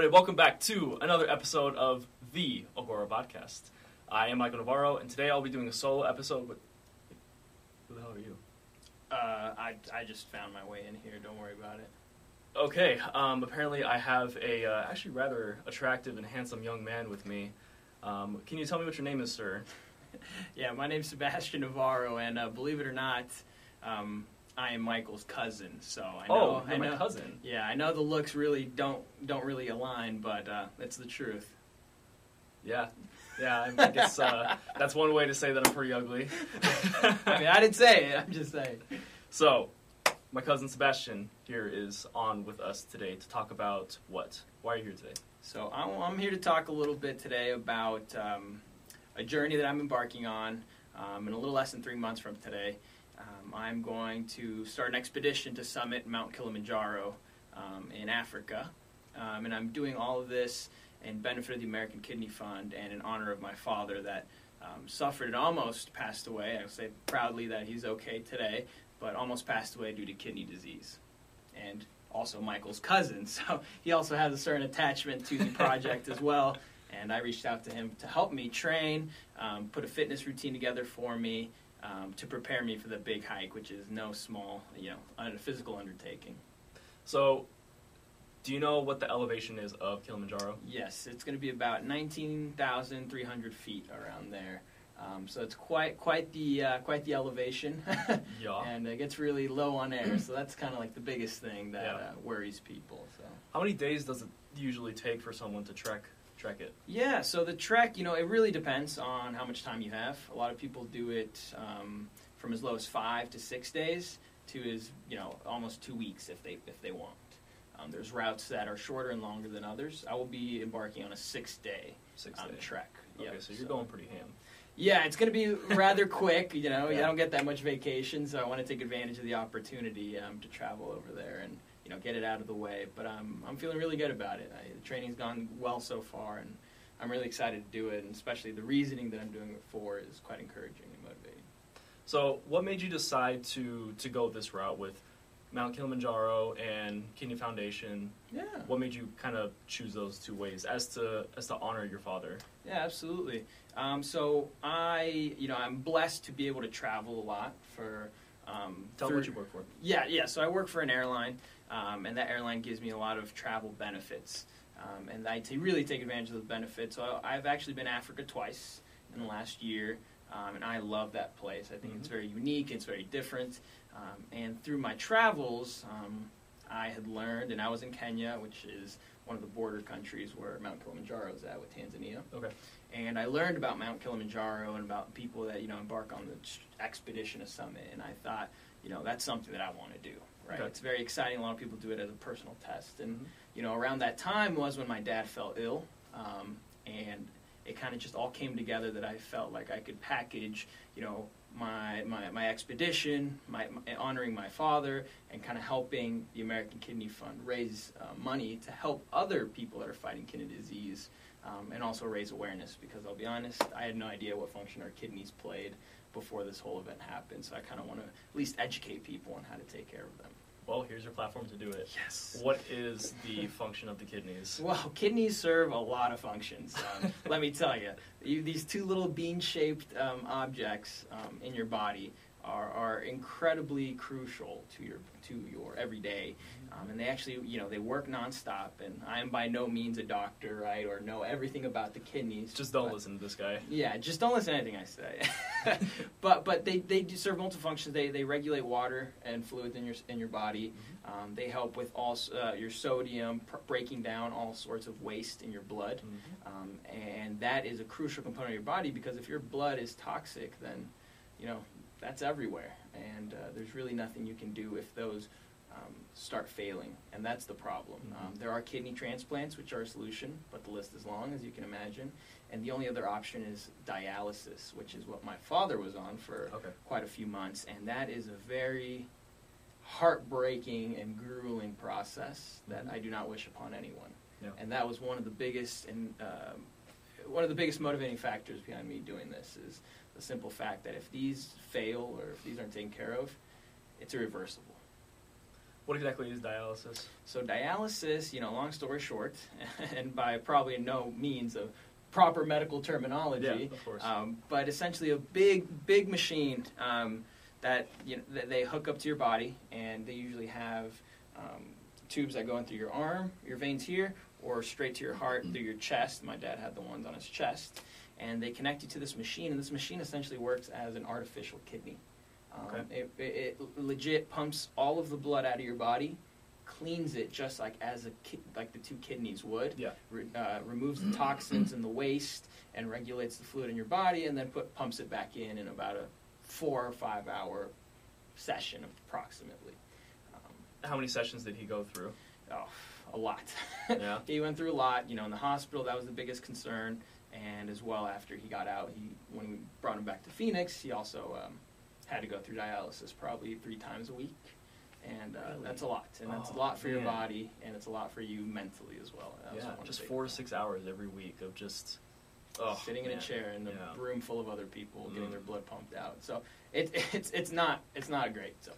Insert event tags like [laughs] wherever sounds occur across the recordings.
Everybody, welcome back to another episode of the Agora Podcast. I am Michael Navarro, and today I'll be doing a solo episode with. Who the hell are you? Uh, I, I just found my way in here. Don't worry about it. Okay, um, apparently I have a uh, actually rather attractive and handsome young man with me. Um, can you tell me what your name is, sir? [laughs] Yeah, my name's Sebastian Navarro, and uh, believe it or not, um, I am Michael's cousin. So I know, oh, I you're know, my cousin. Yeah, I know the looks really don't don't really align, but uh, it's the truth. Yeah, [laughs] yeah. I guess uh, that's one way to say that I'm pretty ugly. [laughs] I mean, I didn't say it. I'm just saying. So, my cousin Sebastian here is on with us today to talk about what? Why are you here today? So I'm, I'm here to talk a little bit today about um, a journey that I'm embarking on um, in a little less than three months from today. Um, I'm going to start an expedition to summit Mount Kilimanjaro um, in Africa, um, and I'm doing all of this in benefit of the American Kidney Fund and in honor of my father that um, suffered and almost passed away. I'll say proudly that he's okay today, but almost passed away due to kidney disease. And also Michael's cousin, [laughs] so he also has a certain attachment to the [laughs] project as well. And I reached out to him to help me train, um, put a fitness routine together for me um, to prepare me for the big hike, which is no small, you know, a physical undertaking. So, do you know what the elevation is of Kilimanjaro? Yes, it's going to be about 19,300 feet around there. Um, so it's quite quite the uh, quite the elevation, [laughs] Yeah. and it gets really low on air. So that's kind of like the biggest thing that Yeah. uh, worries people. So. How many days does it usually take for someone to trek trek it? Yeah, so the trek, you know, it really depends on how much time you have. A lot of people do it um, from as low as five to six days to as you know almost two weeks if they if they want. Um, there's routes that are shorter and longer than others. I will be embarking on a six day Six um, days. trek. Okay, Yep, so you're going pretty ham. Yeah, it's going to be rather [laughs] quick. You know, Yeah. I don't get that much vacation, so I want to take advantage of the opportunity um, to travel over there and you know get it out of the way. But I'm I'm feeling really good about it. I, the training's gone well so far, and I'm really excited to do it. And especially the reasoning that I'm doing it for is quite encouraging and motivating. So, what made you decide to to go this route with Mount Kilimanjaro and Kidney Foundation? Yeah. What made you kind of choose those two ways as to as to honor your father? Yeah, absolutely. Um, so I, you know, I'm blessed to be able to travel a lot for. Um, Tell me through- what you work for. Yeah, yeah. So I work for an airline, um, and that airline gives me a lot of travel benefits, um, and I t- really take advantage of those benefits. So I've actually been Africa twice in the last year, um, and I love that place. I think it's Mhm. very unique. It's very different, um, and through my travels, um, I had learned, and I was in Kenya, which is one of the border countries where Mount Kilimanjaro is at with Tanzania Okay. and I learned about Mount Kilimanjaro and about people that you know embark on the expedition, a summit, and I thought, you know, that's something that I want to do. Right? It's very exciting. A lot of people do it as a personal test, and Mhm. you know, around that time was when my dad fell ill, um, and it kind of just all came together that I felt like I could package, you know, my my, my expedition, my, my honoring my father, and kind of helping the American Kidney Fund raise uh, money to help other people that are fighting kidney disease um, and also raise awareness because I'll be honest, I had no idea what function our kidneys played before this whole event happened. So I kind of want to at least educate people on how to take care of them. Well, here's your platform to do it. Yes. What is the [laughs] function of the kidneys? Well, kidneys serve a lot of functions. Um, [laughs] let me tell you, you these two little bean-shaped um, objects um, in your body are, are incredibly crucial to your to your everyday, um, and they actually you know they work nonstop. And I am by no means a doctor, right, or know everything about the kidneys. Just don't but- listen to this guy. Yeah, just don't listen to anything I say. [laughs] but but they, they do serve multiple functions. They, they regulate water and fluids in your in your body. Um, they help with all uh, your sodium, pr- breaking down all sorts of waste in your blood, Mhm. um, and that is a crucial component of your body because if your blood is toxic, then you know that's everywhere, and uh, there's really nothing you can do if those um, start failing, and that's the problem. Mhm. Um, there are kidney transplants, which are a solution, but the list is long, as you can imagine. And the only other option is dialysis, which is what my father was on for Okay. quite a few months, and that is a very heartbreaking and grueling process that Mhm. I do not wish upon anyone. And that was one of the biggest and um, one of the biggest motivating factors behind me doing this is the simple fact that if these fail or if these aren't taken care of, it's irreversible. What exactly is dialysis? So dialysis, you know, long story short, [laughs] and by probably no means of proper medical terminology, Yeah, of course. um, but essentially a big, big machine um, that you know that they hook up to your body, and they usually have um, tubes that go in through your arm, your veins here, or straight to your heart through your chest. My dad had the ones on his chest, and they connect you to this machine, and this machine essentially works as an artificial kidney. Um, Okay. it, it, it legit pumps all of the blood out of your body, cleans it just like as a ki- like the two kidneys would. Yeah. Re- uh, removes the toxins and the waste and regulates the fluid in your body, and then put pumps it back in in about a four or five hour session approximately. Um, How many sessions did he go through? oh, a lot. [laughs] Yeah. he went through a lot. You know, in the hospital, that was the biggest concern, and as well after he got out, he when we brought him back to Phoenix, he also um, had to go through dialysis probably three times a week, and uh, Really? that's a lot, and that's Oh, a lot for your body, and it's a lot for you mentally as well. Yeah, just four to six hours every week of just oh, sitting in a chair in a Yeah. room full of other people getting Mm. their blood pumped out. So it, [laughs] it's it's not it's not great. So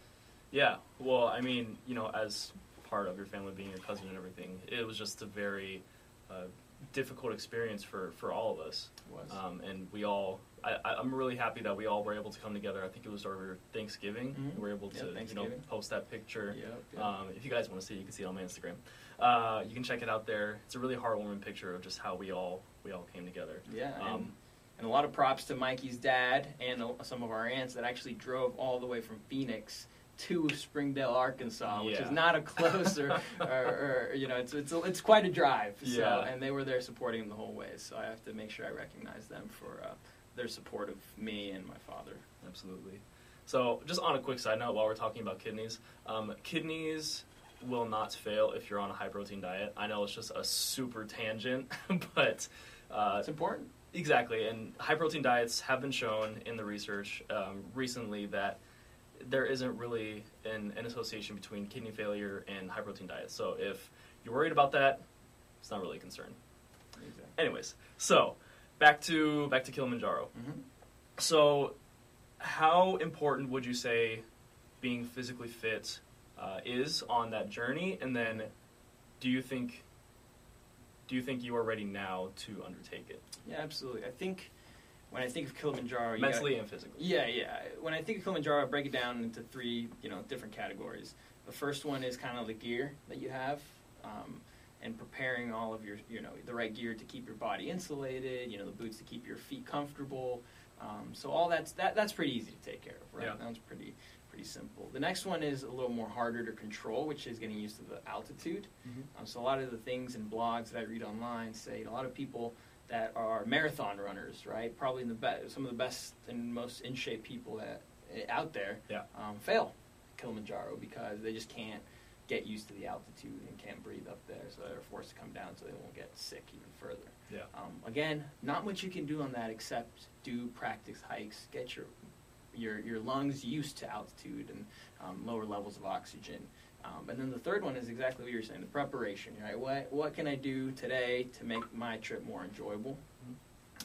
Yeah, well, I mean, you know, as part of your family being your cousin and everything, it was just a very uh, difficult experience for, for all of us. it was Um, and we all, I, I'm really happy that we all were able to come together. I think it was over Thanksgiving. Mhm. We were able to, you know, post that picture. Yep, yep. Um, if you guys want to see it, you can see it on my Instagram. Uh, you can check it out there. It's a really heartwarming picture of just how we all we all came together. yeah. and, Um, and a lot of props to Mikey's dad and some of our aunts that actually drove all the way from Phoenix to Springdale, Arkansas, which Yeah. is not a close or, [laughs] or, or you know, it's it's it's quite a drive. So, Yeah. and they were there supporting him the whole way. So I have to make sure I recognize them for uh, their support of me and my father. Absolutely. So, just on a quick side note, while we're talking about kidneys, um, kidneys will not fail if you're on a high protein diet. I know it's just a super tangent, [laughs] but uh, It's important. exactly. And high protein diets have been shown in the research um, recently that there isn't really an, an association between kidney failure and high protein diets. So, if you're worried about that, it's not really a concern. Exactly. Anyways, so back to back to Kilimanjaro. hmm So, how important would you say being physically fit uh, is on that journey? And then, do you think do you think you are ready now to undertake it Yeah, absolutely. I think when I think of Kilimanjaro, gotta- mentally and physically? Yeah, yeah. When I think of Kilimanjaro, I break it down into three, you know, different categories. The first one is kind of the gear that you have, um, and preparing all of your, you know, the right gear to keep your body insulated. You know, the boots to keep your feet comfortable. Um, so all that's that that's pretty easy to take care of, right? Yeah. That's pretty pretty simple. The next one is a little more harder to control, which is getting used to the altitude. Um, so a lot of the things and blogs that I read online say a lot of people that are marathon runners, right? Probably the best, some of the best and most in shape people that eh, out there, Yeah. um, fail Kilimanjaro because they just can't get used to the altitude and can't breathe up there, so they're forced to come down so they won't get sick even further. Yeah. Um, again, not much you can do on that except do practice hikes, get your your your lungs used to altitude and um, lower levels of oxygen. Um, and then the third one is exactly what you're saying, the preparation, right? What what can I do today to make my trip more enjoyable?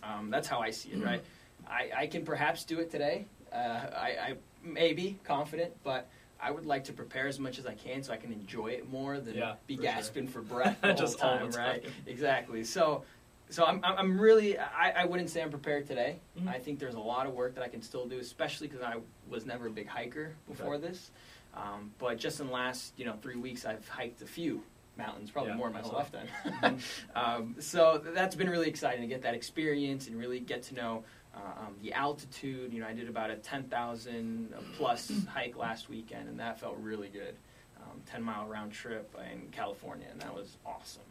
Um, that's how I see it, right? I, I can perhaps do it today. Uh, I, I may be confident, but I would like to prepare as much as I can so I can enjoy it more than Yeah, be for sure. gasping for breath [laughs] the Just all time, the right? time. Exactly. So, so I'm, I'm really I, I wouldn't say I'm prepared today. Mhm. I think there's a lot of work that I can still do, especially because I was never a big hiker before this. Um, but just in the last you know three weeks, I've hiked a few mountains, probably Yeah, more in my whole lifetime. um, so that's been really exciting to get that experience and really get to know uh, um, the altitude. You know, I did about a 10,000 plus hike last weekend, and that felt really good. Um, 10 mile round trip in California, and that was awesome.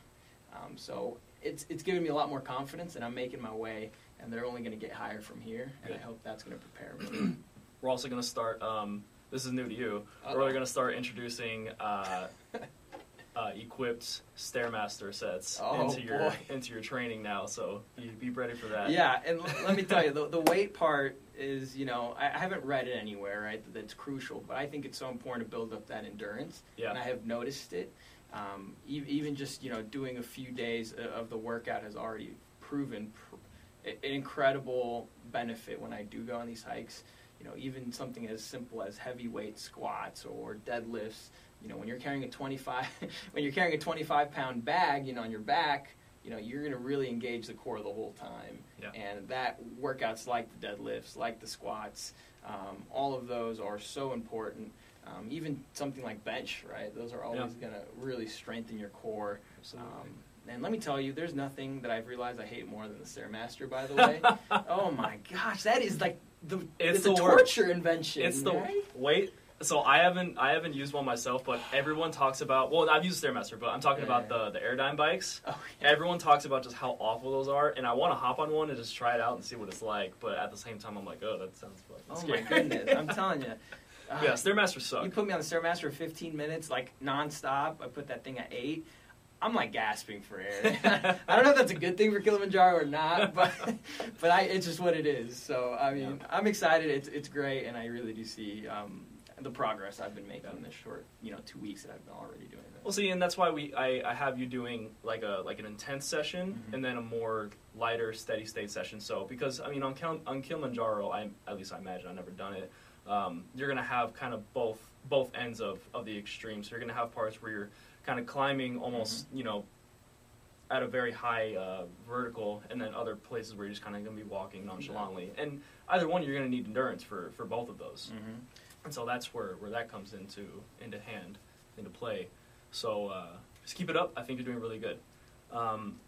Um, so it's it's given me a lot more confidence, and I'm making my way, and they're only going to get higher from here, and I hope that's going to prepare me. [clears throat] We're also going to start. Um, this is new to you. Uh-oh. We're going to start introducing uh, [laughs] uh, equipped stairmaster sets Oh, into your boy. into your training now. So be, be ready for that. Yeah, and l- let me tell you, [laughs] the, the weight part is, you know, I, I haven't read it anywhere, right? that That's crucial, but I think it's so important to build up that endurance, Yeah. and I have noticed it. Um, e- even just you know doing a few days of the workout has already proven pr- an incredible benefit when I do go on these hikes. You know, even something as simple as heavyweight squats or deadlifts. you know when you're carrying a 25 [laughs] when you're carrying a 25 pound bag, you know on your back, you know you're going to really engage the core the whole time. Yeah. And that workouts like the deadlifts, like the squats, um, all of those are so important. Um, even something like bench, right? Those are always Yeah. going to really strengthen your core. Absolutely. Um, and let me tell you, there's nothing that I've realized I hate more than the Stairmaster. By the way, [laughs] oh my gosh, that is like the It's it's, a the worst. torture invention. It's the right? wait. So I haven't I haven't used one myself, but everyone talks about. Well, I've used Stairmaster, but I'm talking Yeah. about the the Airdyne bikes. Oh, yeah. Everyone talks about just how awful those are, and I want to hop on one and just try it out and see what it's like. But at the same time, I'm like, oh, that sounds fucking oh my goodness, I'm [laughs] telling you. Uh, yeah, Stairmasters suck. You put me on the Stairmaster for 15 minutes, like nonstop. I put that thing at eight. I'm like gasping for air. [laughs] I don't know if that's a good thing for Kilimanjaro or not, [laughs] but but I, it's just what it is. So I mean, I'm excited. It's it's great, and I really do see um, the progress I've been making in this short, you know, two weeks that I've been already doing this. Well, see, and that's why we I, I have you doing like a like an intense session Mhm. and then a more lighter, steady state session. So because I mean on Kil- on Kilimanjaro, I at least I imagine I've never done it. Um, you're gonna have kind of both both ends of of the extreme. So you're gonna have parts where you're kind of climbing almost you know at a very high uh, vertical, and then other places where you're just kind of gonna be walking nonchalantly. And either one, you're gonna need endurance for for both of those. Mm-hmm. And so that's where, where that comes into into hand, into play. So uh, just keep it up. I think you're doing really good. Um,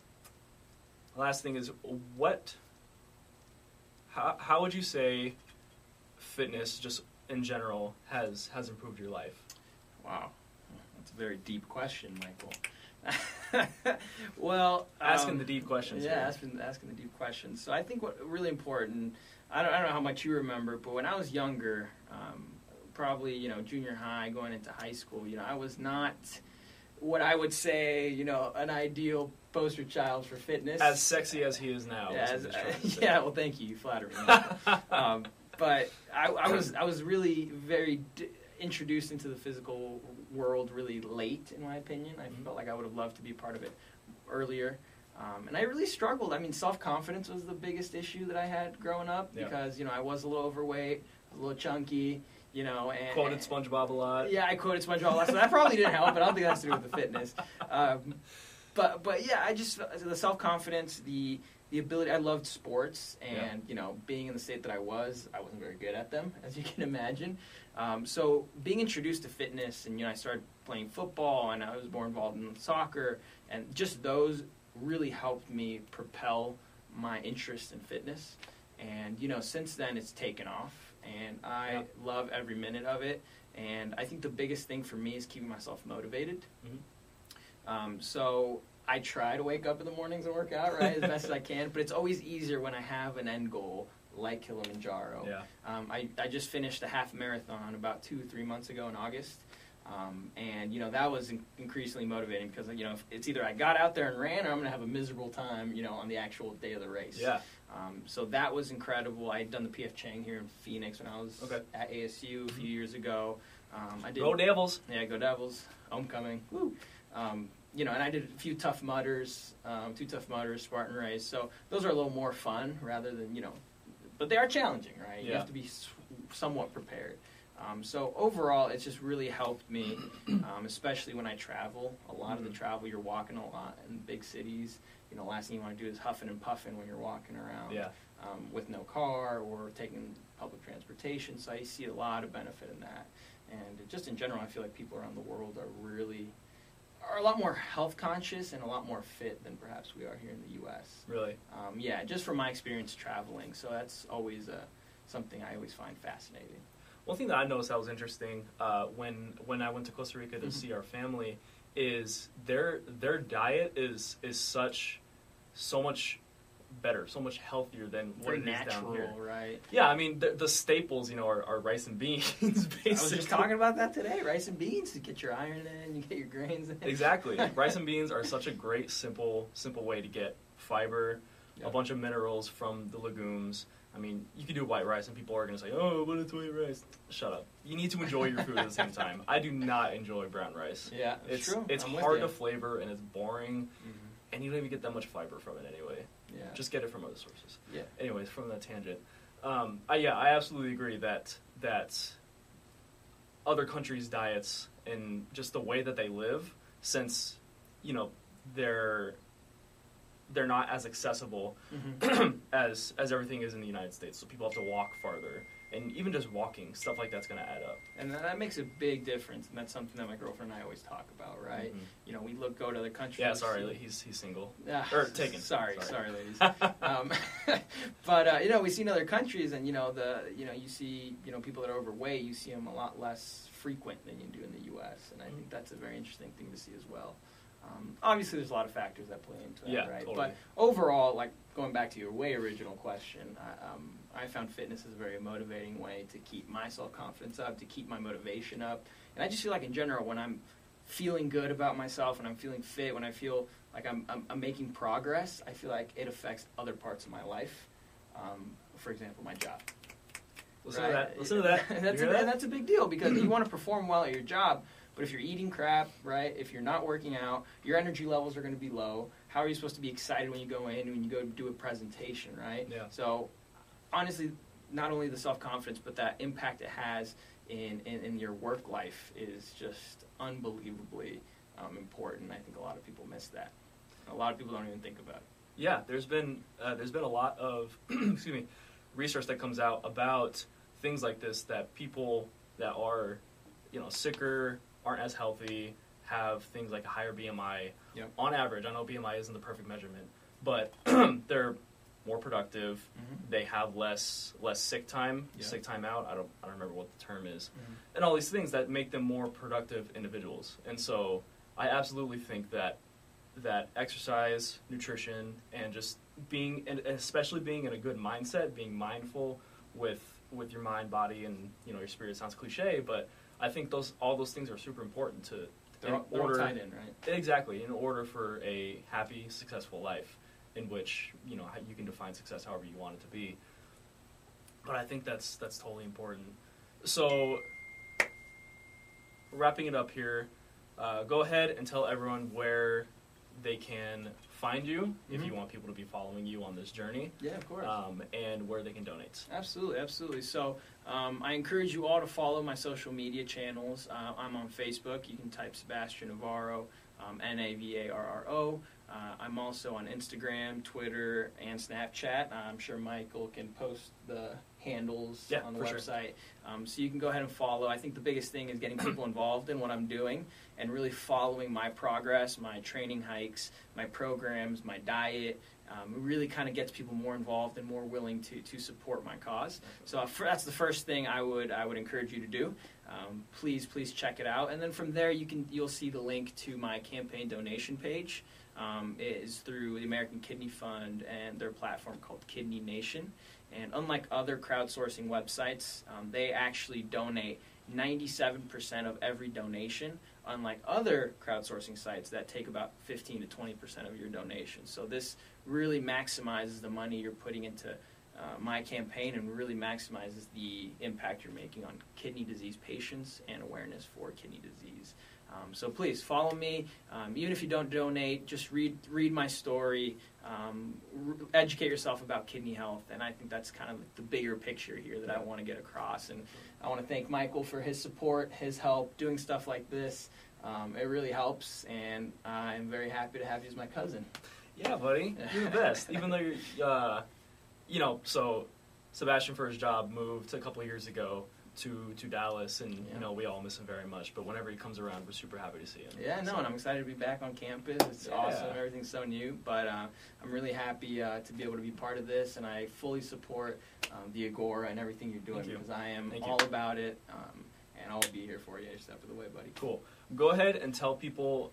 last thing is what? How, how would you say fitness, just in general, has has improved your life? Wow, that's a very deep question, Michael. [laughs] well, Asking um, the deep questions. Yeah, asking asking the deep questions. So I think what really important. I don't, I don't know how much you remember, but when I was younger, um, probably you know junior high, going into high school, you know I was not what I would say you know an ideal poster child for fitness. As sexy as he is now. Yeah, as- what he's trying to [laughs] say. yeah, well, thank you. You flatter me. [laughs] um, but I, I was I was really very d- introduced into the physical world really late, in my opinion. I Mhm. felt like I would have loved to be part of it earlier. Um, and I really struggled. I mean, self confidence was the biggest issue that I had growing up Yeah. because you know I was a little overweight, a little chunky, you know, and Quoted SpongeBob a lot. yeah, I quoted SpongeBob a lot, so that probably didn't help. But I don't think that's to do with the fitness. Um, but but yeah, I just the self confidence, the the ability. I loved sports, and Yeah. you know, being in the state that I was, I wasn't very good at them, [laughs] as you can imagine. Um, so being introduced to fitness, and you know, I started playing football, and I was more involved in soccer, and just those really helped me propel my interest in fitness. And you know, since then, it's taken off, and I Yeah. love every minute of it. And I think the biggest thing for me is keeping myself motivated. Mhm. Um, so I try to wake up in the mornings and work out right as best as I can, but it's always easier when I have an end goal like Kilimanjaro. Yeah. Um, I, I just finished a half marathon about two three months ago in August. Um, and you know that was in- increasingly motivating because you know if it's either I got out there and ran or I'm gonna have a miserable time you know on the actual day of the race. Yeah. Um, so that was incredible. I had done the PF Chang here in Phoenix when I was Okay. at ASU a few years ago. Um, I did Go Devils. yeah, go Devils. Homecoming. Woo. Um, you know, and I did a few Tough Mudders, um, two Tough Mudders, Spartan race. So those are a little more fun rather than you know, but they are challenging, right? You have to be somewhat prepared. Um, so overall, it's just really helped me, um, especially when I travel. A lot of the Mhm. travel, you're walking a lot in big cities. You know, last thing you want to do is huffing and puffing when you're walking around Yeah. um, with no car or taking public transportation. So I see a lot of benefit in that. And just in general, I feel like people around the world are really are a lot more health conscious and a lot more fit than perhaps we are here in the U.S. Really. Um, yeah, just from my experience traveling. So that's always uh, something I always find fascinating. One thing that I noticed that was interesting uh, when when I went to Costa Rica to Mhm. see our family is their their diet is is such so much better, so much healthier than what Very it is down natural, here. right? Yeah, I mean the, the staples, you know, are, are rice and beans. [laughs] Basically, I was just talking about that today. Rice and beans to get your iron in, you get your grains in. Exactly, [laughs] rice and beans are such a great simple simple way to get fiber, Yeah. a bunch of minerals from the legumes. I mean, you can do white rice, and people are going to say, "Oh, but it's white rice." Shut up. You need to enjoy your food at the same [laughs] time. I do not enjoy brown rice. Yeah, It's true. it's I'm hard to flavor and it's boring, Mhm. and you don't even get that much fiber from it anyway. Yeah. Just get it from other sources. yeah. Anyways, from that tangent, um, I, yeah, I absolutely agree that that other countries' diets and just the way that they live, since you know they're they're not as accessible Mm-hmm. [clears throat] as as everything is in the United States. So people have to walk farther, and even just walking stuff like that's going to add up. And that that makes a big difference, and that's something that my girlfriend and I always talk about, right? Mhm. You know, we look go to other countries. Yeah, sorry, he's he's single. [laughs] Ah, Or taken. Sorry, Sorry. sorry, ladies. [laughs] um, [laughs] but uh, you know, we see in other countries, and you know, the you know, you see you know people that are overweight, you see them a lot less frequent than you do in the U.S., and I think that's a very interesting thing to see as well. Um, obviously, there's a lot of factors that play into that, Yeah, right? totally. But overall, like going back to your way original question, I, um, I found fitness is a very motivating way to keep my self confidence up, to keep my motivation up, and I just feel like in general when I'm feeling good about myself, when I'm feeling fit, when I feel like I'm, I'm, I'm making progress, I feel like it affects other parts of my life. Um, for example, my job. Listen right? to that. Listen to that. [laughs] That's, a, that? that's a big deal because you [clears throat] want to perform well at your job, but if you're eating crap, right? If you're not working out, your energy levels are going to be low. How are you supposed to be excited when you go in when you go do a presentation, right? Yeah. So, honestly, not only the self confidence, but that impact it has in, in, in your work life is just unbelievably um, important. I think a lot of people miss that. A lot of people don't even think about it. Yeah, there's been uh, there's been a lot of [clears throat] excuse me research that comes out about things like this that people that are you know sicker aren't as healthy have things like a higher BMI. Yep. On average, I know BMI isn't the perfect measurement, but [clears throat] they're more productive. They have less less sick time, Yeah. sick time out. I don't I don't remember what the term is, Mhm. and all these things that make them more productive individuals. And so I absolutely think that that exercise, nutrition, and just being, and especially being in a good mindset, being mindful with with your mind, body, and you know your spirit. Sounds cliche, but I think those all those things are super important to They're, all, they're all order tied in, right? exactly in order for a happy, successful life, in which you know you can define success however you want it to be. But I think that's that's totally important. So, wrapping it up here, uh, go ahead and tell everyone where they can find you if Mhm. you want people to be following you on this journey, Yeah, of course. um, and where they can donate. Absolutely, absolutely. So um, I encourage you all to follow my social media channels. Uh, I'm on Facebook. You can type Sebastian Navarro, um, N A V A R R O. Uh, I'm also on Instagram, Twitter, and Snapchat. I'm sure Michael can post the handles Yeah, on the for sure. website. Um, so you can go ahead and follow. I think the biggest thing is getting people involved in what I'm doing and really following my progress, my training hikes, my programs, my diet. Um, it really kind of gets people more involved and more willing to, to support my cause. So uh, for, that's the first thing I would I would encourage you to do. Um, please please check it out, and then from there you can you'll see the link to my campaign donation page. Um, it is through the American Kidney Fund and their platform called Kidney Nation. And unlike other crowdsourcing websites, um, they actually donate 97% of every donation, unlike other crowdsourcing sites that take about 15 to 20% of your donation. So this really maximizes the money you're putting into uh, my campaign and really maximizes the impact you're making on kidney disease patients and awareness for kidney disease. Um, so please follow me. Um, even if you don't donate, just read read my story. Um, r- educate yourself about kidney health, and I think that's kind of the bigger picture here that I want to get across. And I want to thank Michael for his support, his help, doing stuff like this. Um, it really helps, and I'm very happy to have you as my cousin. Yeah, buddy, you're the best. [laughs] Even though you're, uh, you know, so Sebastian for his job moved a couple of years ago to to Dallas, and Yeah. you know we all miss him very much. But whenever he comes around, we're super happy to see him. Yeah, no, So- and I'm excited to be back on campus. It's Yeah. awesome. Everything's so new, but uh, I'm really happy uh, to be able to be part of this, and I fully support um, the Agora and everything you're doing you. because I am Thank you. all about it, um, and I'll be here for you every step of the way, buddy. Cool. Go ahead and tell people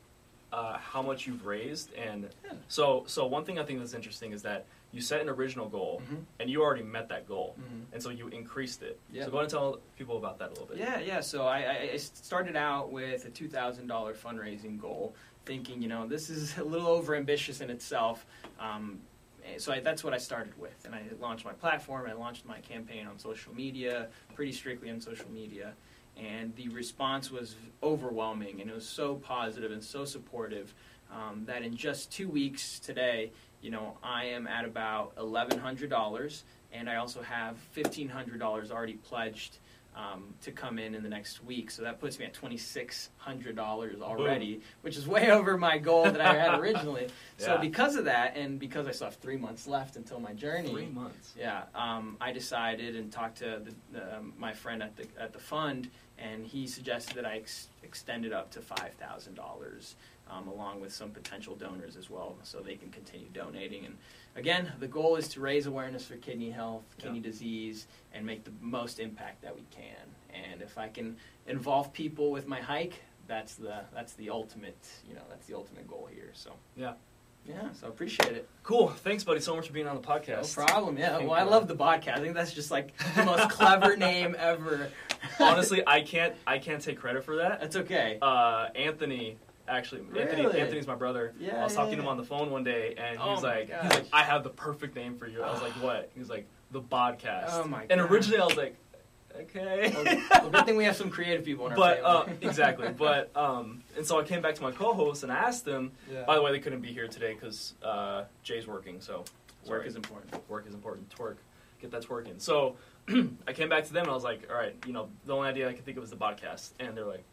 uh, how much you've raised, and so so one thing I think that's interesting is that you set an original goal, Mhm. and you already met that goal, Mhm. and so you increased it. Yeah. So go ahead and tell people about that a little bit. Yeah, yeah. So I, I started out with a two thousand dollar fundraising goal, thinking you know this is a little over ambitious in itself. Um, eh, so I, that's what I started with, and I launched my platform. I launched my campaign on social media, pretty strictly on social media, and the response was overwhelming, and it was so positive and so supportive um, that in just two weeks today, you know, I am at about eleven hundred dollars, and I also have fifteen hundred dollars already pledged um, to come in in the next week. So that puts me at twenty six hundred dollars already, which is way over my goal that I had [laughs] originally. So because of that, and because I still have three months left until my journey, Three months. yeah, um, I decided and talked to the, the, um, my friend at the at the fund, and he suggested that I ex- extend it up to five thousand dollars, um, along with some potential donors as well, so they can continue donating. And again, the goal is to raise awareness for kidney health, kidney disease, and make the most impact that we can. And if I can involve people with my hike, that's the that's the ultimate, you know, that's the ultimate goal here. So Yeah. yeah, so appreciate it. Cool. Thanks, buddy, so much for being on the podcast. No problem. Yeah. Well, I love the podcast. I think that's just like the most clever [laughs] name ever. Honestly, I can't I can't take credit for that. that's okay. Uh, Anthony actually Anthony Really? Anthony's my brother. Yeah, I was yeah, talking to him on the phone one day and Oh he's my like he's like I have the perfect name for you. I was like, What? He's like, The podcast. Oh my And gosh. originally I was like, Okay. Well, well, good thing we have some creative people in our but uh, exactly. [laughs] But um, and so I came back to my co-host and I asked them. yeah. By the way, they couldn't be here today because uh, Jay's working. So work sorry. is important. work is important. Twerk, get that twerking. So [clears throat] I came back to them and I was like, all right, you know, the only idea I could think of was the podcast, and they're like,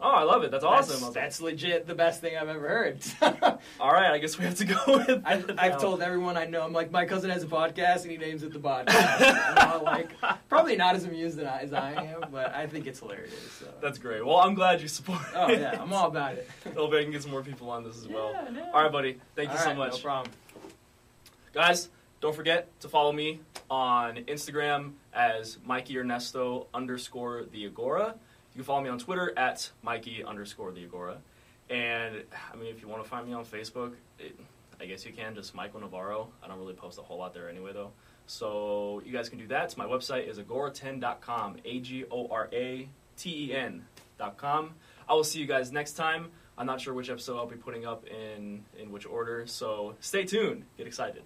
oh, I love it. That's awesome. That's, that's legit the best thing I've ever heard. [laughs] all right, I guess we have to go [laughs] with. I've now. told everyone I know. I'm like, my cousin has a podcast, and he names it the podcast. [laughs] I'm all like, probably not as amused as I, I am, but I think it's hilarious. So. That's great. Well, I'm glad you support. oh it. yeah, I'm all about it. Hope I can get some more people on this as well. Yeah. All right, buddy. Thank you All so much. No problem. Guys, don't forget to follow me on Instagram as Mikey Ernesto underscore the Agora. You can follow me on Twitter at Mikey underscore the Agora. And I mean, if you want to find me on Facebook, it, I guess you can just Michael Navarro. I don't really post a whole lot there anyway, though. So you guys can do that. My website is agora10.com, A G O R A T E N.com. I will see you guys next time. I'm not sure which episode I'll be putting up in in which order, so stay tuned. Get excited.